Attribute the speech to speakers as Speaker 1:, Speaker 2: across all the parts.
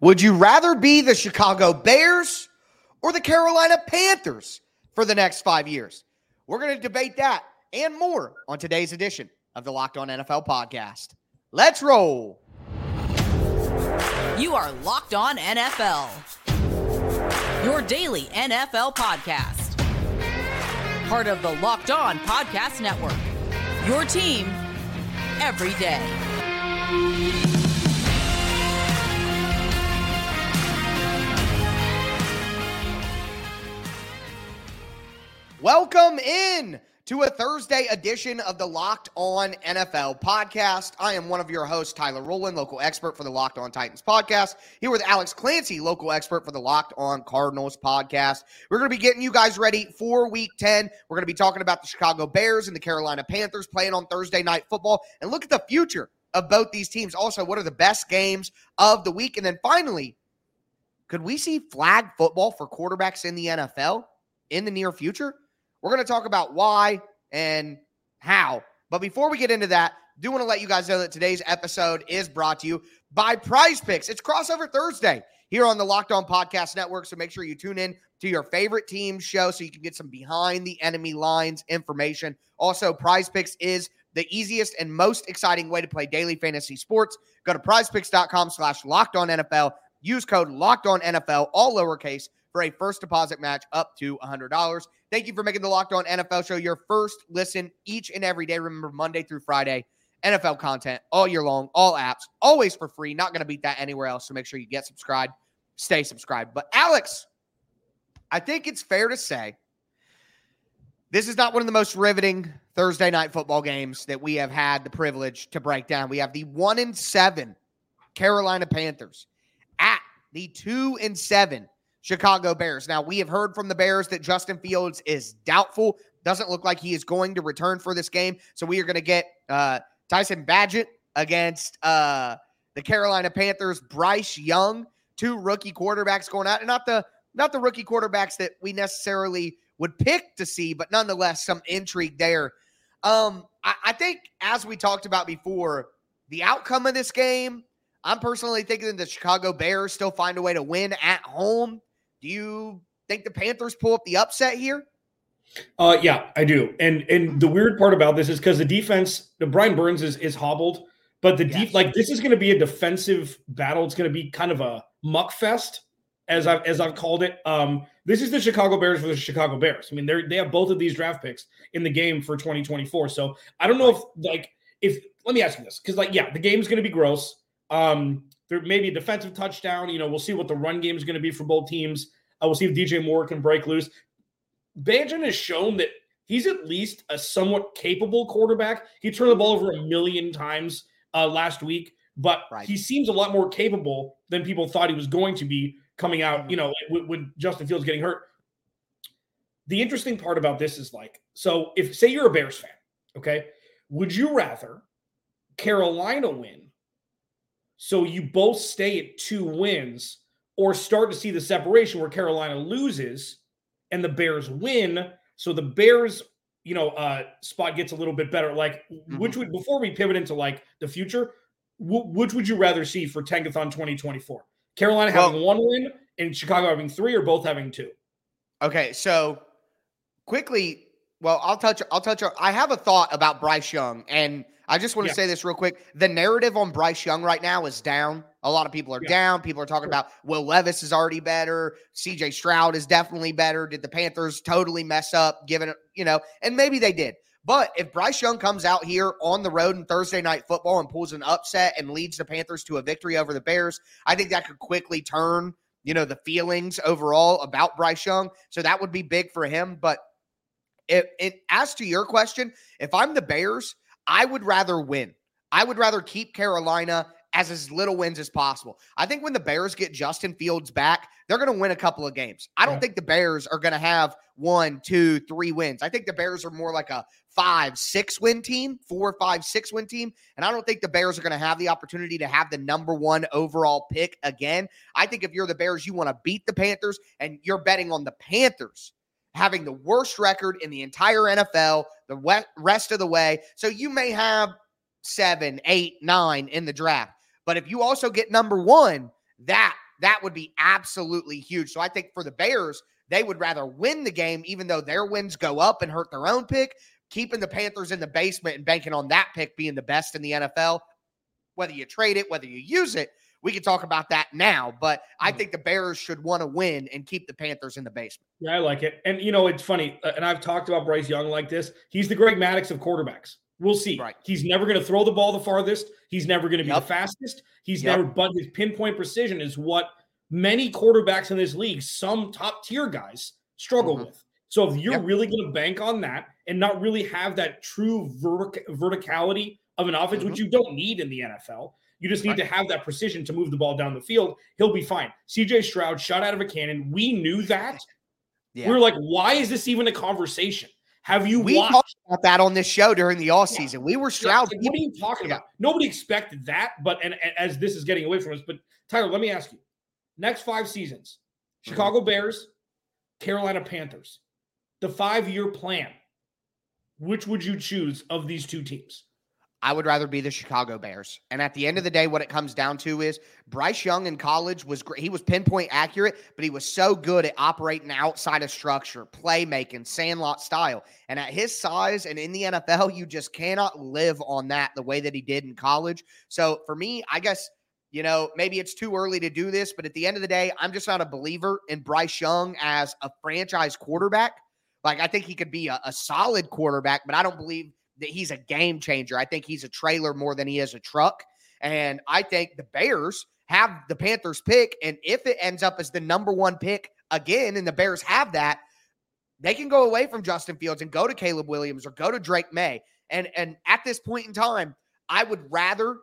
Speaker 1: Would you rather be the Chicago Bears or the Carolina Panthers for the next five years? We're going to debate that and more on today's edition of the Locked On NFL podcast. Let's roll.
Speaker 2: You are Locked On NFL, your daily NFL podcast. Part of the Locked On Podcast Network, your team every day.
Speaker 1: Welcome in to a Thursday edition of the Locked On NFL podcast. I am one of your hosts, Tyler Rowland, local expert for the Locked On Titans podcast, here with Alex Clancy, local expert for the Locked On Cardinals podcast. We're going to be getting you guys ready for week 10. We're going to be talking about the Chicago Bears and the Carolina Panthers playing on Thursday night football and look at the future of both these teams. Also, what are the best games of the week? And then finally, could we see flag football for quarterbacks in the NFL in the near future? We're going to talk about why and how. But before we get into that, do want to let you guys know that today's episode is brought to you by Prize Picks. It's crossover Thursday here on the Locked On Podcast Network. So make sure you tune in to your favorite team show so you can get some behind the enemy lines information. Also, Prize Picks is the easiest and most exciting way to play daily fantasy sports. Go to prizepicks.com slash locked on NFL. Use code locked on NFL, all lowercase, for a first deposit match up to $100. Thank you for making the Locked On NFL show your first listen each and every day. Remember, Monday through Friday, NFL content all year long, all apps, always for free. Not going to beat that anywhere else. So make sure you get subscribed, stay subscribed. But Alex, I think it's fair to say this is not one of the most riveting Thursday night football games that we have had the privilege to break down. We have the one and seven Carolina Panthers at the two and seven Chicago Bears. Now, we have heard from the Bears that Justin Fields is doubtful. Doesn't look like he is going to return for this game. So we are going to get uh, Tyson Bagent against uh, the Carolina Panthers, Bryce Young, two rookie quarterbacks going out. And not the not the rookie quarterbacks that we necessarily would pick to see, but nonetheless, some intrigue there. Um, I, I think as we talked about before, the outcome of this game, I'm personally thinking that the Chicago Bears still find a way to win at home. Do you think the Panthers pull up the upset here?
Speaker 3: Uh, yeah, I do. And and the weird part about this is because the defense, the Brian Burns is is hobbled, but the yes. deep like this is going to be a defensive battle. It's going to be kind of a muck fest, as I've as I've called it. Um, this is the Chicago Bears for the Chicago Bears. I mean, they they have both of these draft picks in the game for 2024. So I don't know if like if let me ask you this because like yeah, the game's going to be gross. Um, there may be a defensive touchdown. You know, we'll see what the run game is going to be for both teams. Uh, we'll see if DJ Moore can break loose. Bagent has shown that he's at least a somewhat capable quarterback. He turned the ball over a million times uh, last week, but right. he seems a lot more capable than people thought he was going to be coming out. Mm-hmm. You know, with, with Justin Fields getting hurt. The interesting part about this is like, so if say you're a Bears fan, okay, would you rather Carolina win so you both stay at two wins or start to see the separation where Carolina loses and the Bears win. So the Bears, you know, uh, spot gets a little bit better. Like, mm-hmm. which would, before we pivot into like the future, w- which would you rather see for Tankathon 2024? Carolina well, having one win and Chicago having three or both having two?
Speaker 1: Okay. So quickly, well, I'll touch, I'll touch, I have a thought about Bryce Young and I just want to yeah. say this real quick. The narrative on Bryce Young right now is down. A lot of people are yeah. down. People are talking sure. about Will Levis is already better. CJ Stroud is definitely better. Did the Panthers totally mess up, given it, you know, and maybe they did. But if Bryce Young comes out here on the road in Thursday night football and pulls an upset and leads the Panthers to a victory over the Bears, I think that could quickly turn, you know, the feelings overall about Bryce Young. So that would be big for him. But it, it as to your question, if I'm the Bears, I would rather win. I would rather keep Carolina as as little wins as possible. I think when the Bears get Justin Fields back, they're going to win a couple of games. I don't yeah. think the Bears are going to have one, two, three wins. I think the Bears are more like a five, six win team, four, five, six win team. And I don't think the Bears are going to have the opportunity to have the number one overall pick again. I think if you're the Bears, you want to beat the Panthers and you're betting on the Panthers having the worst record in the entire NFL the rest of the way. So you may have seven, eight, nine in the draft. But if you also get number one, that that would be absolutely huge. So I think for the Bears, they would rather win the game, even though their wins go up and hurt their own pick, keeping the Panthers in the basement and banking on that pick being the best in the NFL. Whether you trade it, whether you use it, we can talk about that now. But I mm-hmm. think the Bears should want to win and keep the Panthers in the basement.
Speaker 3: Yeah, I like it. And you know, it's funny. Uh, and I've talked about Bryce Young like this. He's the Greg Maddux of quarterbacks. We'll see. Right. He's never going to throw the ball the farthest. He's never going to be yep. the fastest. He's yep. never, but his pinpoint precision is what many quarterbacks in this league, some top tier guys, struggle mm-hmm. with. So if you're yep. really going to bank on that and not really have that true vertic- verticality of an offense, mm-hmm. which you don't need in the NFL, you just need to have that precision to move the ball down the field. He'll be fine. CJ Stroud shot out of a cannon. We knew that. Yeah. We are like, why is this even a conversation? Have you
Speaker 1: we
Speaker 3: watched?
Speaker 1: talked about that on this show during the off season? Yeah. We were Stroud.
Speaker 3: Yeah. What are you talking about? Nobody expected that, but and, and, as this is getting away from us, but Tyler, let me ask you: next five seasons, mm-hmm. Chicago Bears, Carolina Panthers, the five-year plan. Which would you choose of these two teams?
Speaker 1: I would rather be the Chicago Bears. And at the end of the day, what it comes down to is Bryce Young in college was great. He was pinpoint accurate, but he was so good at operating outside of structure, playmaking, sandlot style. And at his size and in the NFL, you just cannot live on that the way that he did in college. So for me, I guess, you know, maybe it's too early to do this, but at the end of the day, I'm just not a believer in Bryce Young as a franchise quarterback. Like, I think he could be a, a solid quarterback, but I don't believe that he's a game changer. I think he's a trailer more than he is a truck. And I think the Bears have the Panthers pick. And if it ends up as the number one pick again, and the Bears have that, they can go away from Justin Fields and go to Caleb Williams or go to Drake Maye. And and at this point in time, I would rather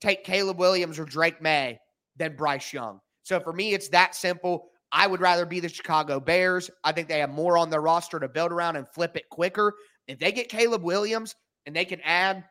Speaker 1: take Caleb Williams or Drake Maye than Bryce Young. So for me, it's that simple. I would rather be the Chicago Bears. I think they have more on their roster to build around and flip it quicker. If they get Caleb Williams and they can add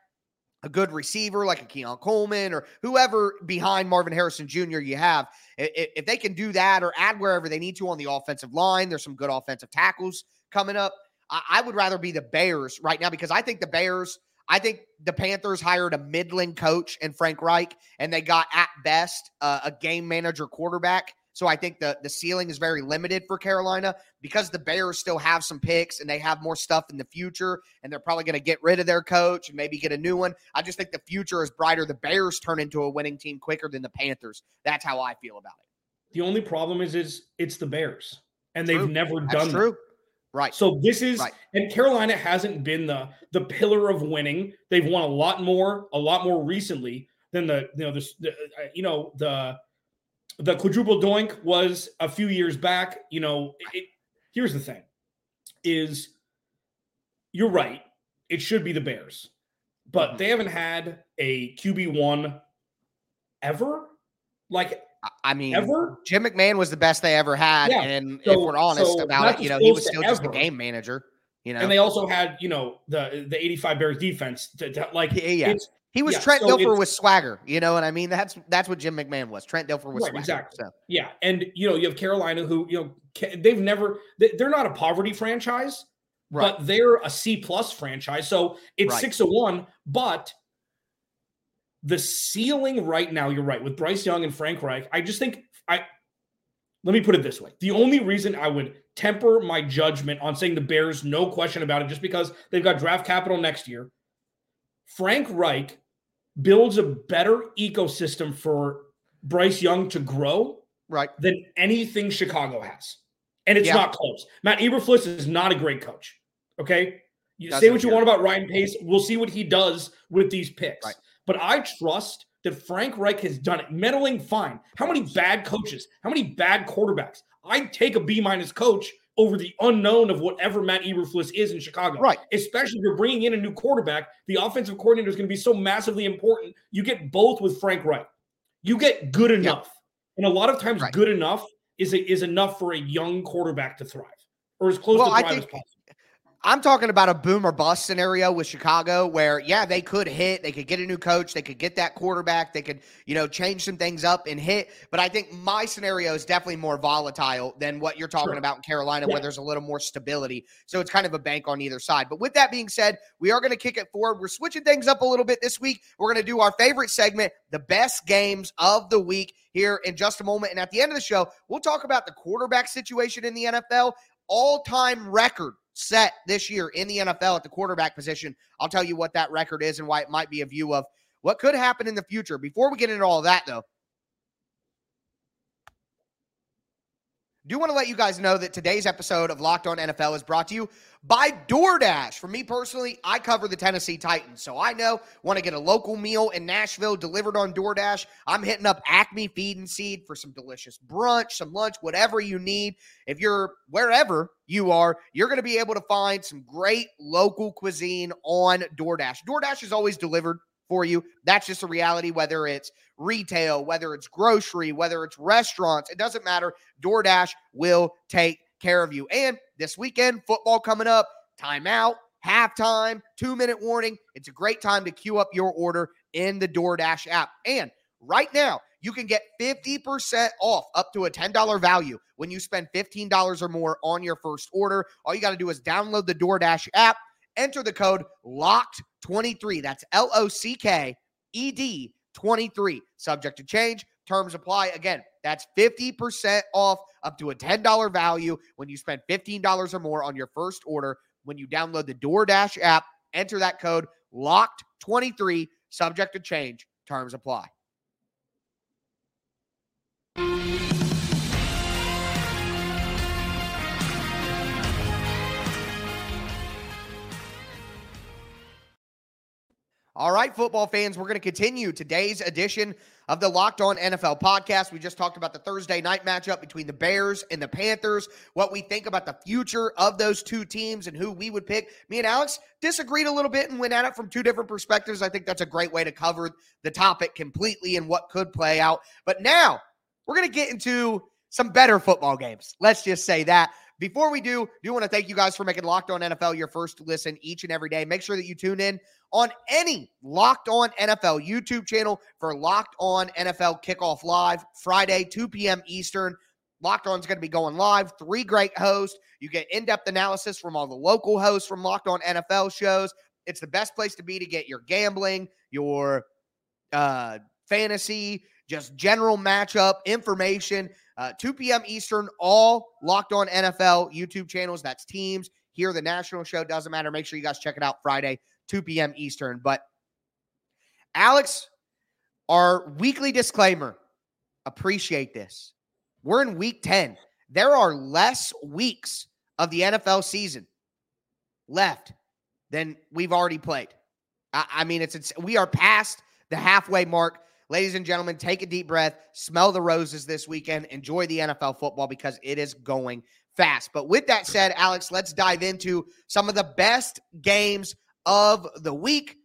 Speaker 1: a good receiver like a Keon Coleman or whoever behind Marvin Harrison Jr. you have, if they can do that or add wherever they need to on the offensive line, there's some good offensive tackles coming up. I would rather be the Bears right now because I think the Bears, I think the Panthers hired a middling coach in Frank Reich, and they got at best a game manager quarterback. So I think the the ceiling is very limited for Carolina because the Bears still have some picks and they have more stuff in the future and they're probably going to get rid of their coach and maybe get a new one. I just think the future is brighter. The Bears turn into a winning team quicker than the Panthers. That's how I feel about it.
Speaker 3: The only problem is is it's the Bears and they've never
Speaker 1: That's
Speaker 3: done
Speaker 1: true.
Speaker 3: That.
Speaker 1: Right.
Speaker 3: So this is right. and Carolina hasn't been the the pillar of winning. They've won a lot more, a lot more recently than the you know the, the uh, you know the the quadruple doink was a few years back. You know, it, here's the thing: is you're right. It should be the Bears, but mm-hmm. they haven't had a QB one ever. Like,
Speaker 1: I mean,
Speaker 3: ever.
Speaker 1: Jim McMahon was the best they ever had, yeah. and so, if we're honest so about it, you know, he was still just a game manager. You know,
Speaker 3: and they also had you know the the 85 Bears defense to, to like
Speaker 1: yeah, yeah. It's, he was yeah, Trent so Dilfer with swagger. You know what I mean? That's that's what Jim McMahon was. Trent Dilfer was right, swagger.
Speaker 3: Exactly. So. Yeah, and you know you have Carolina, who you know they've never they're not a poverty franchise, right. but they're a C plus franchise. So it's right. six of one, but the ceiling right now, you're right with Bryce Young and Frank Reich. I just think I let me put it this way: the only reason I would temper my judgment on saying the Bears, no question about it, just because they've got draft capital next year. Frank Reich builds a better ecosystem for Bryce Young to grow
Speaker 1: right
Speaker 3: than anything Chicago has. And it's yeah. not close. Matt Eberflus is not a great coach. Okay. You Doesn't say what you want about Ryan Pace. We'll see what he does with these picks. Right. But I trust that Frank Reich has done it. Meddling fine. How many bad coaches? How many bad quarterbacks? I'd take a B minus coach over the unknown of whatever Matt Eberflus is in Chicago.
Speaker 1: Right.
Speaker 3: Especially if you're bringing in a new quarterback, the offensive coordinator is going to be so massively important. You get both with Frank Reich. You get good enough. And a lot of times, right. good enough is, a, is enough for a young quarterback to thrive or as close well, to thrive think, as possible.
Speaker 1: I'm talking about a boom or bust scenario with Chicago where, yeah, they could hit, they could get a new coach, they could get that quarterback, they could, you know, change some things up and hit. But I think my scenario is definitely more volatile than what you're talking sure. about in Carolina, yeah. where there's a little more stability. So it's kind of a bank on either side. But with that being said, we are going to kick it forward. We're switching things up a little bit this week. We're going to do our favorite segment, the best games of the week. here in just a moment. And at the end of the show, we'll talk about the quarterback situation in the NFL, all time record set this year in the NFL at the quarterback position. I'll tell you what that record is and why it might be a view of what could happen in the future. Before we get into all of that, though, do want to let you guys know that today's episode of Locked On NFL is brought to you by DoorDash. For me personally, I cover the Tennessee Titans, so I know want to get a local meal in Nashville delivered on DoorDash. I'm hitting up Acme Feed and Seed for some delicious brunch, some lunch, whatever you need. If you're wherever you are, you're going to be able to find some great local cuisine on DoorDash. DoorDash is always delivered for you. That's just a reality, whether it's retail, whether it's grocery, whether it's restaurants, it doesn't matter. DoorDash will take care of you. And this weekend, football coming up, timeout, halftime, two minute warning. It's a great time to queue up your order in the DoorDash app. And right now, you can get 50% off up to a $10 value when you spend $15 or more on your first order. All you got to do is download the DoorDash app, enter the code LOCKED23. That's L O C K E D 23. Subject to change. Terms apply. Again, that's 50% off up to a $10 value when you spend $15 or more on your first order. When you download the DoorDash app, enter that code LOCKED23. Subject to change. Terms apply. All right, football fans, we're going to continue today's edition of the Locked On NFL podcast. We just talked about the Thursday night matchup between the Bears and the Panthers, what we think about the future of those two teams and who we would pick. Me and Alex disagreed a little bit and went at it from two different perspectives. I think that's a great way to cover the topic completely and what could play out. But now we're going to get into some better football games. Let's just say that. Before we do, do want to thank you guys for making Locked On NFL your first listen each and every day. Make sure that you tune in on any Locked On NFL YouTube channel for Locked On NFL Kickoff Live Friday, 2 p.m. Eastern. Locked On is going to be going live. Three great hosts. You get in depth analysis from all the local hosts from Locked On NFL shows. It's the best place to be to get your gambling, your uh, fantasy, just general matchup information. Uh, 2 p.m. Eastern, all locked on NFL YouTube channels. That's teams. Here, the national show doesn't matter. Make sure you guys check it out Friday, 2 p.m. Eastern. But Alex, our weekly disclaimer appreciate this. We're in week 10. There are less weeks of the NFL season left than we've already played. I, I mean, it's, it's we are past the halfway mark. Ladies and gentlemen, take a deep breath, smell the roses this weekend, enjoy the NFL football because it is going fast. But with that said, Alex, let's dive into some of the best games of the week.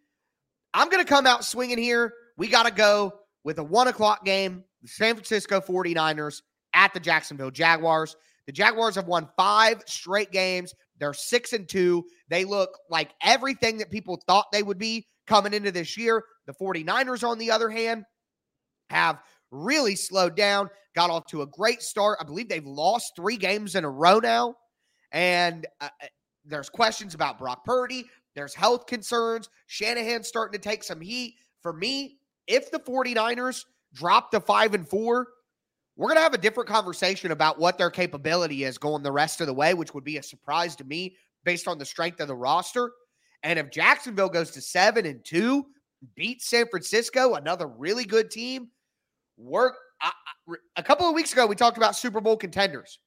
Speaker 1: I'm going to come out swinging here. We got to go with a one o'clock game, the San Francisco 49ers at the Jacksonville Jaguars. The Jaguars have won five straight games. They're six and two. They look like everything that people thought they would be coming into this year. The 49ers, on the other hand, have really slowed down, got off to a great start. I believe they've lost three games in a row now. And uh, uh there's questions about Brock Purdy. There's health concerns. Shanahan's starting to take some heat. For me, if the 49ers drop to five and four, we're going to have a different conversation about what their capability is going the rest of the way, which would be a surprise to me based on the strength of the roster. And if Jacksonville goes to seven and two, beats San Francisco, another really good team, work. I, a couple of weeks ago, we talked about Super Bowl contenders,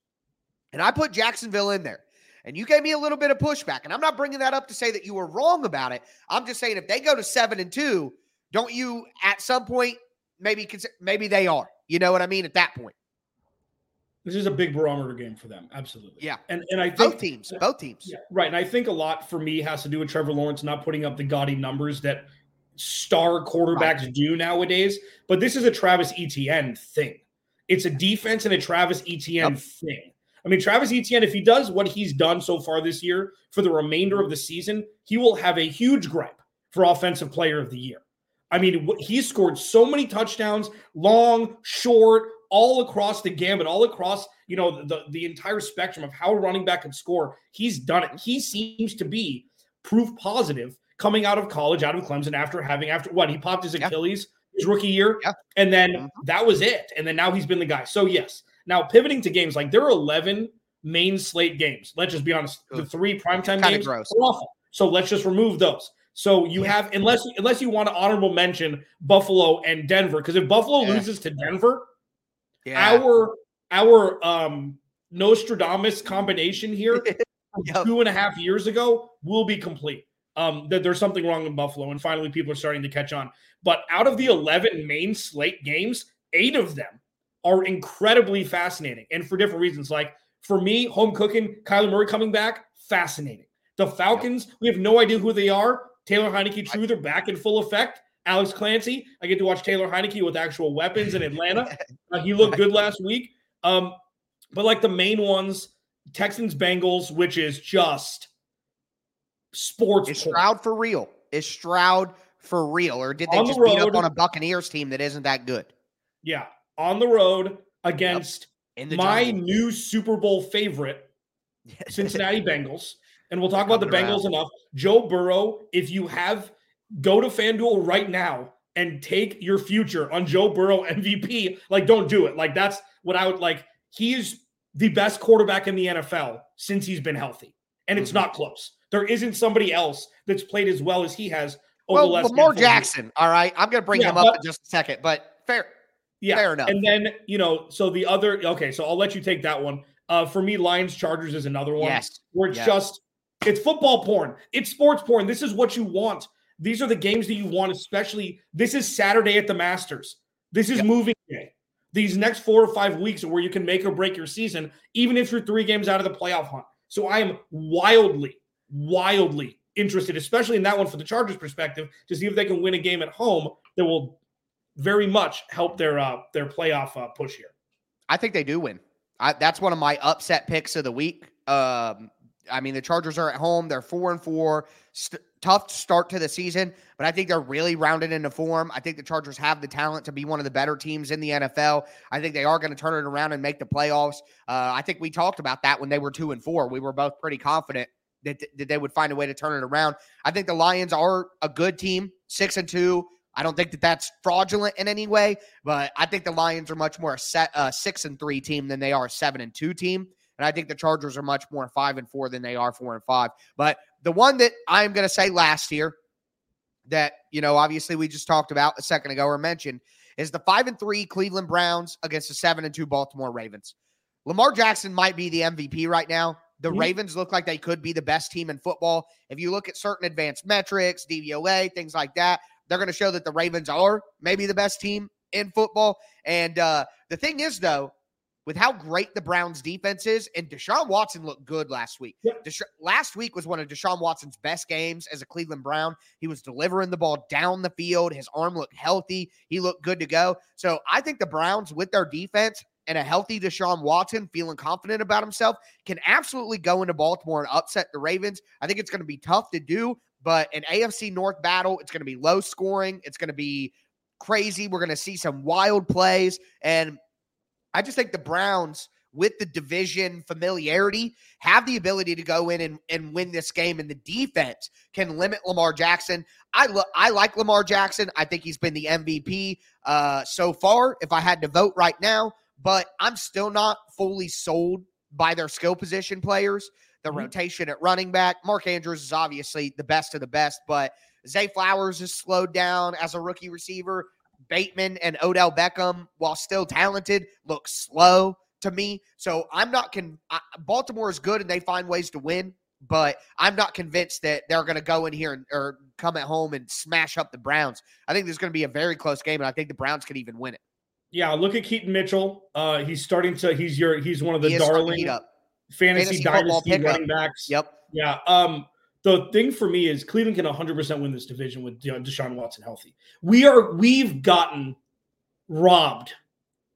Speaker 1: and I put Jacksonville in there. And you gave me a little bit of pushback. And I'm not bringing that up to say that you were wrong about it. I'm just saying if they go to seven and two, don't you at some point maybe consider, maybe they are? You know what I mean? At that point,
Speaker 3: this is a big barometer game for them. Absolutely.
Speaker 1: Yeah.
Speaker 3: And and I think
Speaker 1: both teams, both teams.
Speaker 3: Yeah, right. And I think a lot for me has to do with Trevor Lawrence not putting up the gaudy numbers that star quarterbacks right. do nowadays. But this is a Travis Etienne thing. It's a defense and a Travis Etienne yep. thing. I mean, Travis Etienne, if he does what he's done so far this year for the remainder of the season, he will have a huge gripe for Offensive Player of the Year. I mean, he scored so many touchdowns, long, short, all across the gamut, all across you know the the entire spectrum of how a running back can score. He's done it. He seems to be proof positive coming out of college, out of Clemson, after having after what he popped his Achilles his rookie year,
Speaker 1: Yeah.
Speaker 3: and then
Speaker 1: Mhm.
Speaker 3: that was it. And then now he's been the guy. So yes, now pivoting to games like there are eleven main slate games. Let's just be honest, the three primetime games
Speaker 1: gross.
Speaker 3: are awful. So let's just remove those. So you
Speaker 1: Yeah.
Speaker 3: have unless unless you want to honorable mention Buffalo and Denver because if Buffalo
Speaker 1: Yeah.
Speaker 3: loses to Denver,
Speaker 1: Yeah.
Speaker 3: our our um Nostradamus combination here
Speaker 1: Yep.
Speaker 3: two and a half years ago will be complete. Um, that there's something wrong in Buffalo, and finally people are starting to catch on. But out of the 11 main slate games, eight of them are incredibly fascinating, and for different reasons. Like for me, home cooking, Kyler Murray coming back, fascinating. The Falcons, we have no idea who they are. Taylor Heinicke, true, they're back in full effect. Alex Clancy, I get to watch Taylor Heinicke with actual weapons in Atlanta. Uh, he looked good last week. Um, but like the main ones, Texans Bengals, which is just sports.
Speaker 1: Is. Stroud for real? Is Stroud for real? Or did they
Speaker 3: On the
Speaker 1: just beat up on a Buccaneers team that isn't that good?
Speaker 3: Yeah, on the road against
Speaker 1: In the
Speaker 3: my new Super Bowl favorite, Cincinnati Bengals. And we'll talk about the
Speaker 1: around.
Speaker 3: Bengals enough. Joe Burrow, if you have, go to FanDuel right now and take your future on Joe Burrow MVP. Like, don't do it. Like, that's what I would like. He's the best quarterback in the NFL since he's been healthy. And it's
Speaker 1: Mhm.
Speaker 3: not close. There isn't somebody else that's played as well as he has over
Speaker 1: well,
Speaker 3: the last
Speaker 1: Lamar
Speaker 3: of years.
Speaker 1: Jackson. All right. I'm going to bring
Speaker 3: Yeah,
Speaker 1: him up
Speaker 3: but-
Speaker 1: in just a second, but fair.
Speaker 3: Yeah.
Speaker 1: Fair enough.
Speaker 3: And then, you know, so the other, okay, so I'll let you take that one. Uh, for me, Lions Chargers is another one
Speaker 1: Yes.
Speaker 3: where it's
Speaker 1: Yeah.
Speaker 3: just, it's football porn, it's sports porn. This is what you want. These are the games that you want, especially. This is Saturday at the Masters. This is
Speaker 1: Yep.
Speaker 3: moving day. These next four or five weeks are where you can make or break your season, even if you're three games out of the playoff hunt. So I am wildly, wildly interested, especially in that one for the Chargers perspective, to see if they can win a game at home that will very much help their uh their playoff uh, push here.
Speaker 1: I think they do win. I, that's one of my upset picks of the week. Um, I mean, the Chargers are at home. They're four and four. St- tough start to the season, but I think they're really rounded into form. I think the Chargers have the talent to be one of the better teams in the NFL. I think they are going to turn it around and make the playoffs. Uh, I think we talked about that when they were two and four. We were both pretty confident that, that they would find a way to turn it around. I think the Lions are a good team, six and two. I don't think that that's fraudulent in any way, but I think the Lions are much more a set uh, six and three team than they are a seven and two team, and I think the Chargers are much more five and four than they are four and five. But the one that I'm going to say last here, that you know, obviously we just talked about a second ago or mentioned, is the five and three Cleveland Browns against the seven and two Baltimore Ravens. Lamar Jackson might be the MVP right now. The
Speaker 3: Mhm.
Speaker 1: Ravens look like they could be the best team in football. If you look at certain advanced metrics, DVOA, things like that, they're going to show that the Ravens are maybe the best team in football. And uh, the thing is, though, with how great the Browns defense is, and Deshaun Watson looked good last week.
Speaker 3: Yep.
Speaker 1: Desha- last week was one of Deshaun Watson's best games as a Cleveland Brown. He was delivering the ball down the field. His arm looked healthy. He looked good to go. So I think the Browns, with their defense and a healthy Deshaun Watson, feeling confident about himself, can absolutely go into Baltimore and upset the Ravens. I think it's going to be tough to do, but an AFC North battle, it's going to be low scoring. It's going to be crazy. We're going to see some wild plays. And I just think the Browns, with the division familiarity, have the ability to go in and, and win this game. And the defense can limit Lamar Jackson. I lo- I like Lamar Jackson. I think he's been the MVP uh, so far. If I had to vote right now, but I'm still not fully sold by their skill position players. The
Speaker 3: Mhm.
Speaker 1: rotation at running back. Mark Andrews is obviously the best of the best, but Zay Flowers is slowed down as a rookie receiver. Bateman and Odell Beckham, while still talented, look slow to me. So I'm not con. I, Baltimore is good and they find ways to win, but I'm not convinced that they're going to go in here and, or come at home and smash up the Browns. I think there's going to be a very close game, and I think the Browns could even win it.
Speaker 3: Yeah, look at Keaton Mitchell. Uh, he's starting to. He's your. He's one of the darling fantasy,
Speaker 1: Fantasy
Speaker 3: dynasty running backs.
Speaker 1: Yep.
Speaker 3: Yeah. Um, the thing for me is Cleveland can 100% win this division with Deshaun Watson healthy. We are we've gotten robbed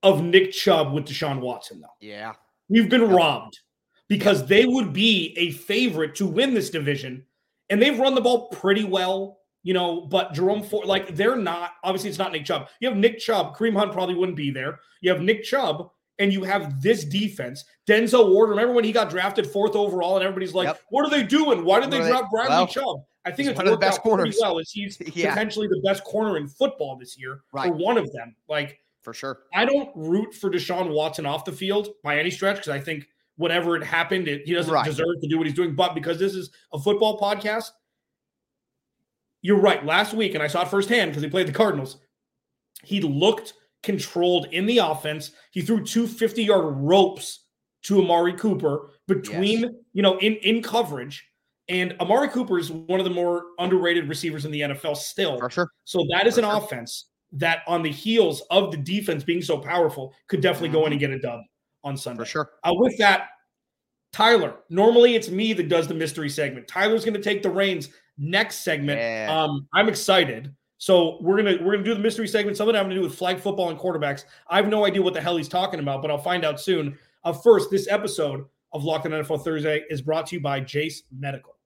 Speaker 3: of Nick Chubb with Deshaun Watson though.
Speaker 1: Yeah.
Speaker 3: We've been robbed because they would be a favorite to win this division and they've run the ball pretty well, you know, but Jerome Ford like they're not obviously it's not Nick Chubb. You have Nick Chubb, Kareem Hunt probably wouldn't be there. You have Nick Chubb and you have this defense, Denzel Ward. Remember when he got drafted fourth overall, and everybody's like, yep. "What are they doing? Why did they draft Bradley well, Chubb?" I think it's one of the best corners. well. As he's yeah. potentially the best corner in football this year, right. or one of them. Like
Speaker 1: for sure.
Speaker 3: I don't root for Deshaun Watson off the field by any stretch because I think whatever it happened, it, he doesn't right. deserve to do what he's doing. But because this is a football podcast, you're right. Last week, and I saw it firsthand because he played the Cardinals. He looked controlled in the offense. He threw two 50 yard ropes to Amari Cooper between, yes. you know, in, in coverage. And Amari Cooper is one of the more underrated receivers in the NFL still.
Speaker 1: For sure.
Speaker 3: So that is For an sure. offense that on the heels of the defense being so powerful could definitely go in and mm-hmm. get a dub on Sunday.
Speaker 1: For sure.
Speaker 3: Uh, with that, Tyler, normally it's me that does the mystery segment. Tyler's going to take the reins next segment. Yeah. Um, I'm excited. So we're gonna we're gonna do the mystery segment, something having to do with flag football and quarterbacks. I have no idea what the hell he's talking about, but I'll find out soon. Uh, first, this episode of Locked On NFL Thursday is brought to you by Jase Medical.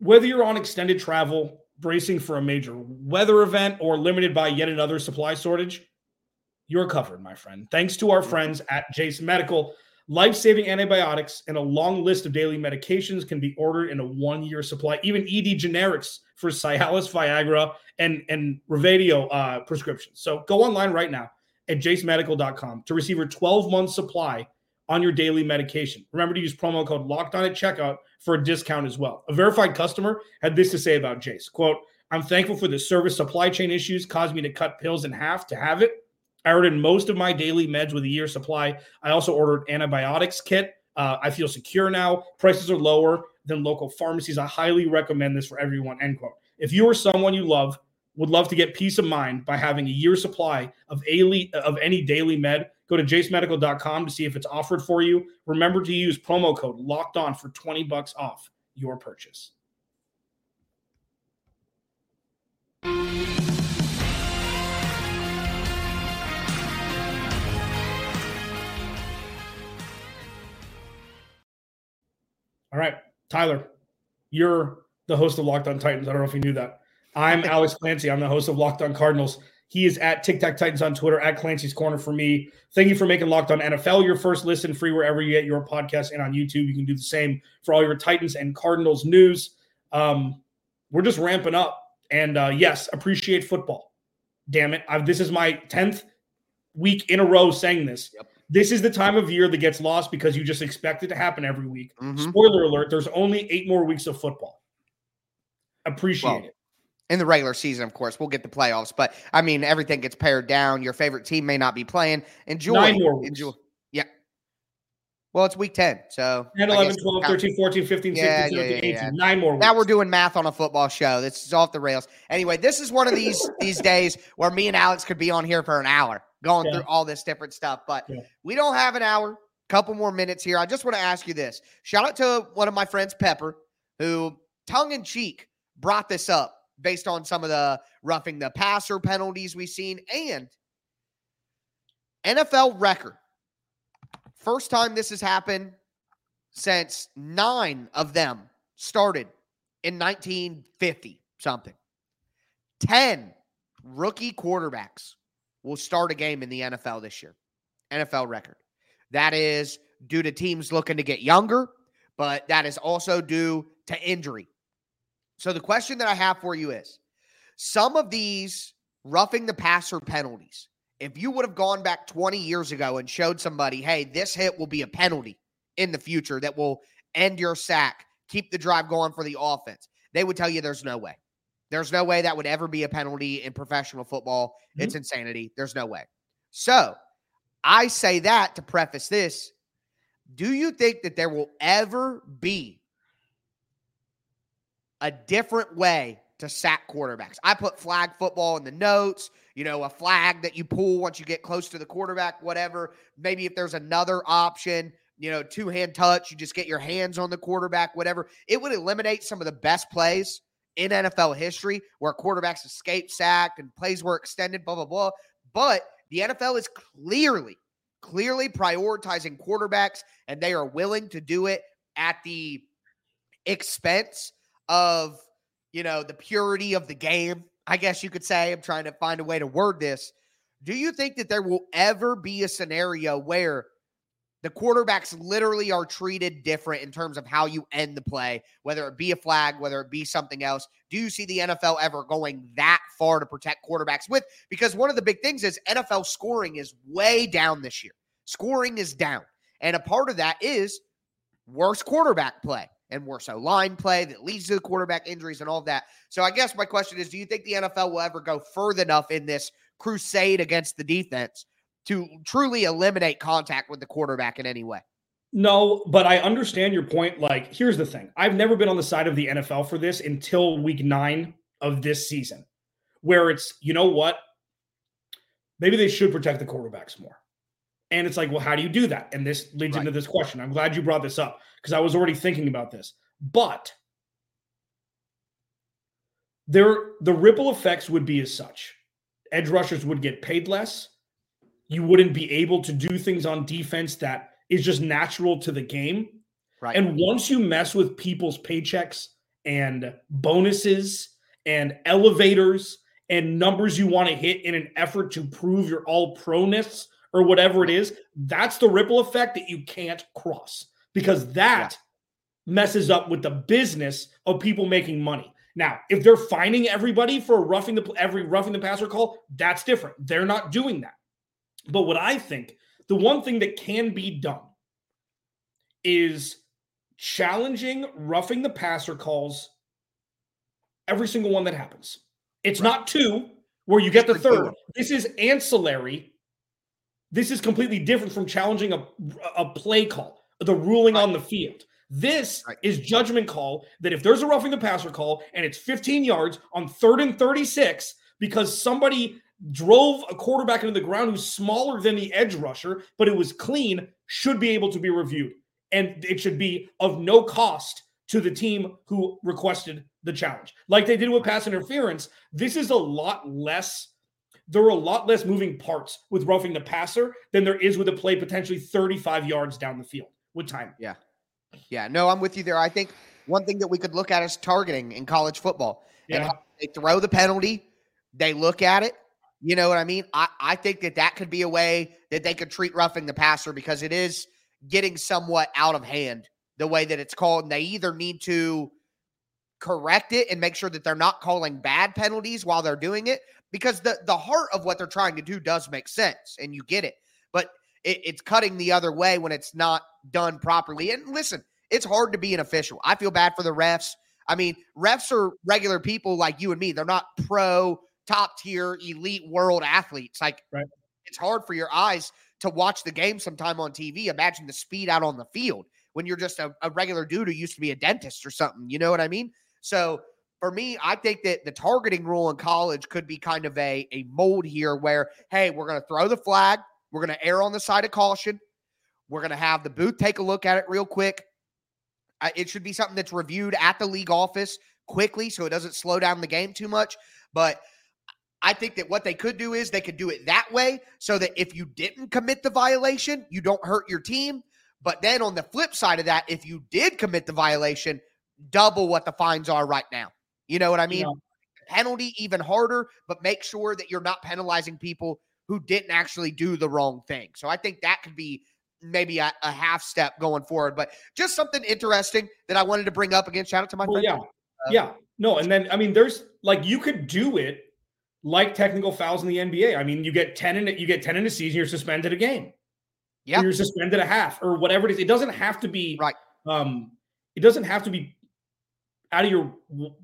Speaker 3: Whether you're on extended travel, bracing for a major weather event, or limited by yet another supply shortage, you're covered, my friend. Thanks to our friends at Jase Medical. Life saving antibiotics and a long list of daily medications can be ordered in a one year supply, even ED generics for Cialis, Viagra, and, and Revatio uh, prescriptions. So go online right now at jasemedical.com to receive your 12 month supply on your daily medication. Remember to use promo code locked on at checkout for a discount as well. A verified customer had this to say about Jase quote, I'm thankful for the service supply chain issues caused me to cut pills in half to have it. I ordered most of my daily meds with a year supply. I also ordered antibiotics kit. Uh, I feel secure now. Prices are lower than local pharmacies. I highly recommend this for everyone. End quote. If you or someone you love would love to get peace of mind by having a year supply of, of any daily med, go to jasemedical.com to see if it's offered for you. Remember to use promo code locked on for 20 bucks off your purchase. All right, Tyler, you're the host of Locked On Titans. I don't know if you knew that. I'm Alex Clancy. I'm the host of Locked On Cardinals. He is at Tic Tac Titans on Twitter, at Clancy's Corner for me. Thank you for making Locked On NFL your first listen free wherever you get your podcast and on YouTube. You can do the same for all your Titans and Cardinals news. Um, we're just ramping up. And uh, yes, appreciate football. Damn it. I've, this is my 10th week in a row saying this. Yep. This is the time of year that gets lost because you just expect it to happen every week. Mm-hmm. Spoiler alert, there's only eight more weeks of football. Appreciate well, it.
Speaker 1: In the regular season, of course, we'll get the playoffs, but I mean, everything gets pared down. Your favorite team may not be playing. Enjoy.
Speaker 3: Nine more weeks.
Speaker 1: Enjoy. Yeah. Well, it's week 10. So
Speaker 3: 10, 11, 12, 13, 14, 15, 16, 17, yeah, yeah, 18. Nine more weeks.
Speaker 1: Now we're doing math on a football show. This is off the rails. Anyway, this is one of these these days where me and Alex could be on here for an hour going yeah. through all this different stuff. But yeah. we don't have an hour, couple more minutes here. I just want to ask you this. Shout out to one of my friends, Pepper, who tongue in cheek brought this up based on some of the roughing the passer penalties we've seen and NFL record. First time this has happened since nine of them started in 1950 something. 10 rookie quarterbacks will start a game in the NFL this year. NFL record. That is due to teams looking to get younger, but that is also due to injury. So the question that I have for you is some of these roughing the passer penalties, if you would have gone back 20 years ago and showed somebody, hey, this hit will be a penalty in the future that will end your sack, keep the drive going for the offense, they would tell you there's no way. There's no way that would ever be a penalty in professional football. Mm-hmm. It's insanity. There's no way. So I say that to preface this. Do you think that there will ever be a different way to sack quarterbacks? I put flag football in the notes, you know, a flag that you pull once you get close to the quarterback, whatever. Maybe if there's another option, you know, two hand touch, you just get your hands on the quarterback, whatever. It would eliminate some of the best plays in NFL history where quarterbacks escape sacked and plays were extended, blah, blah, blah. But the NFL is clearly, clearly prioritizing quarterbacks, and they are willing to do it at the expense of, you know, the purity of the game. I guess you could say. I'm trying to find a way to word this. Do you think that there will ever be a scenario where the quarterbacks literally are treated different in terms of how you end the play, whether it be a flag, whether it be something else. Do you see the NFL ever going that far to protect quarterbacks with? Because one of the big things is NFL scoring is way down this year. Scoring is down. And a part of that is worse quarterback play and worse O line play that leads to the quarterback injuries and all of that. So I guess my question is do you think the NFL will ever go further enough in this crusade against the defense to truly eliminate contact with the quarterback in any way.
Speaker 3: No, but I understand your point. Like, here's the thing I've never been on the side of the NFL for this until week nine of this season, where it's, you know what? Maybe they should protect the quarterbacks more. And it's like, well, how do you do that? And this leads right. into this question. I'm glad you brought this up because I was already thinking about this. But there, the ripple effects would be as such edge rushers would get paid less you wouldn't be able to do things on defense that is just natural to the game. Right. And once you mess with people's paychecks and bonuses and elevators and numbers you want to hit in an effort to prove your all proness or whatever it is, that's the ripple effect that you can't cross because that yeah. messes up with the business of people making money. Now, if they're fining everybody for roughing the every roughing the passer call, that's different. They're not doing that. But what I think, the one thing that can be done is challenging roughing the passer calls every single one that happens. It's right. not two where you get the third. This is ancillary. This is completely different from challenging a, a play call, the ruling right. on the field. This right. is judgment call that if there's a roughing the passer call and it's 15 yards on third and 36 because somebody drove a quarterback into the ground who's smaller than the edge rusher, but it was clean, should be able to be reviewed. And it should be of no cost to the team who requested the challenge. Like they did with pass interference, this is a lot less. There are a lot less moving parts with roughing the passer than there is with a play potentially 35 yards down the field with time.
Speaker 1: Yeah. Yeah. No, I'm with you there. I think one thing that we could look at is targeting in college football. Yeah. And they throw the penalty, they look at it, you know what I mean? I, I think that that could be a way that they could treat roughing the passer because it is getting somewhat out of hand the way that it's called. And they either need to correct it and make sure that they're not calling bad penalties while they're doing it because the, the heart of what they're trying to do does make sense and you get it. But it, it's cutting the other way when it's not done properly. And listen, it's hard to be an official. I feel bad for the refs. I mean, refs are regular people like you and me. They're not pro top tier elite world athletes. Like right. it's hard for your eyes to watch the game sometime on TV. Imagine the speed out on the field when you're just a, a regular dude who used to be a dentist or something. You know what I mean? So for me, I think that the targeting rule in college could be kind of a, a mold here where, hey, we're going to throw the flag. We're going to err on the side of caution. We're going to have the booth take a look at it real quick. it should be something that's reviewed at the league office quickly so it doesn't slow down the game too much. But I think that what they could do is they could do it that way so that if you didn't commit the violation, you don't hurt your team. But then on the flip side of that, if you did commit the violation, double what the fines are right now. You know what I mean? Yeah. Penalty even harder, but make sure that you're not penalizing people who didn't actually do the wrong thing. So I think that could be maybe a, a half step going forward. But just something interesting that I wanted to bring up again. Shout out to my
Speaker 3: well,
Speaker 1: friend.
Speaker 3: Yeah. Uh, yeah. No, and then I mean, there's like you could do it like technical fouls in the NBA. I mean, you get 10 in you get 10 in a season, you're suspended a game. Yeah. You're suspended a half or whatever it is. It doesn't have to be
Speaker 1: right.
Speaker 3: Um, it doesn't have to be out of your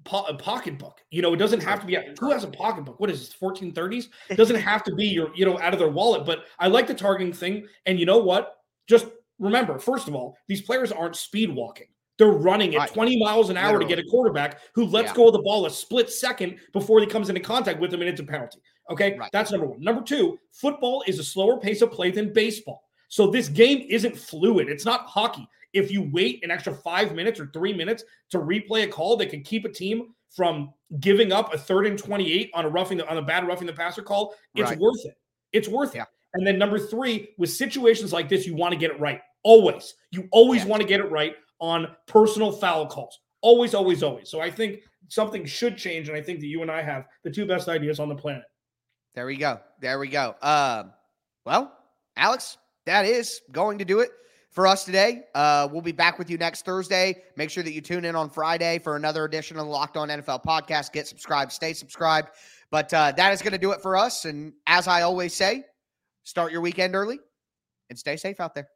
Speaker 3: po- uh, pocketbook. You know, it doesn't have to be who has a pocketbook. What is this, 1430s? It doesn't have to be your, you know, out of their wallet. But I like the targeting thing. And you know what? Just remember, first of all, these players aren't speed walking. They're running at 20 miles an hour Literally. to get a quarterback who lets yeah. go of the ball a split second before he comes into contact with him and it's a penalty. Okay. Right. That's number one. Number two, football is a slower pace of play than baseball. So this game isn't fluid. It's not hockey. If you wait an extra five minutes or three minutes to replay a call that can keep a team from giving up a third and 28 on a roughing the, on a bad roughing the passer call, it's right. worth it. It's worth yeah. it. And then number three, with situations like this, you want to get it right. Always. You always yeah. want to get it right on personal foul calls. Always, always, always. So I think something should change. And I think that you and I have the two best ideas on the planet.
Speaker 1: There we go. There we go. Uh, well, Alex, that is going to do it for us today. Uh, we'll be back with you next Thursday. Make sure that you tune in on Friday for another edition of the Locked On NFL podcast. Get subscribed, stay subscribed. But uh, that is going to do it for us. And as I always say, start your weekend early and stay safe out there.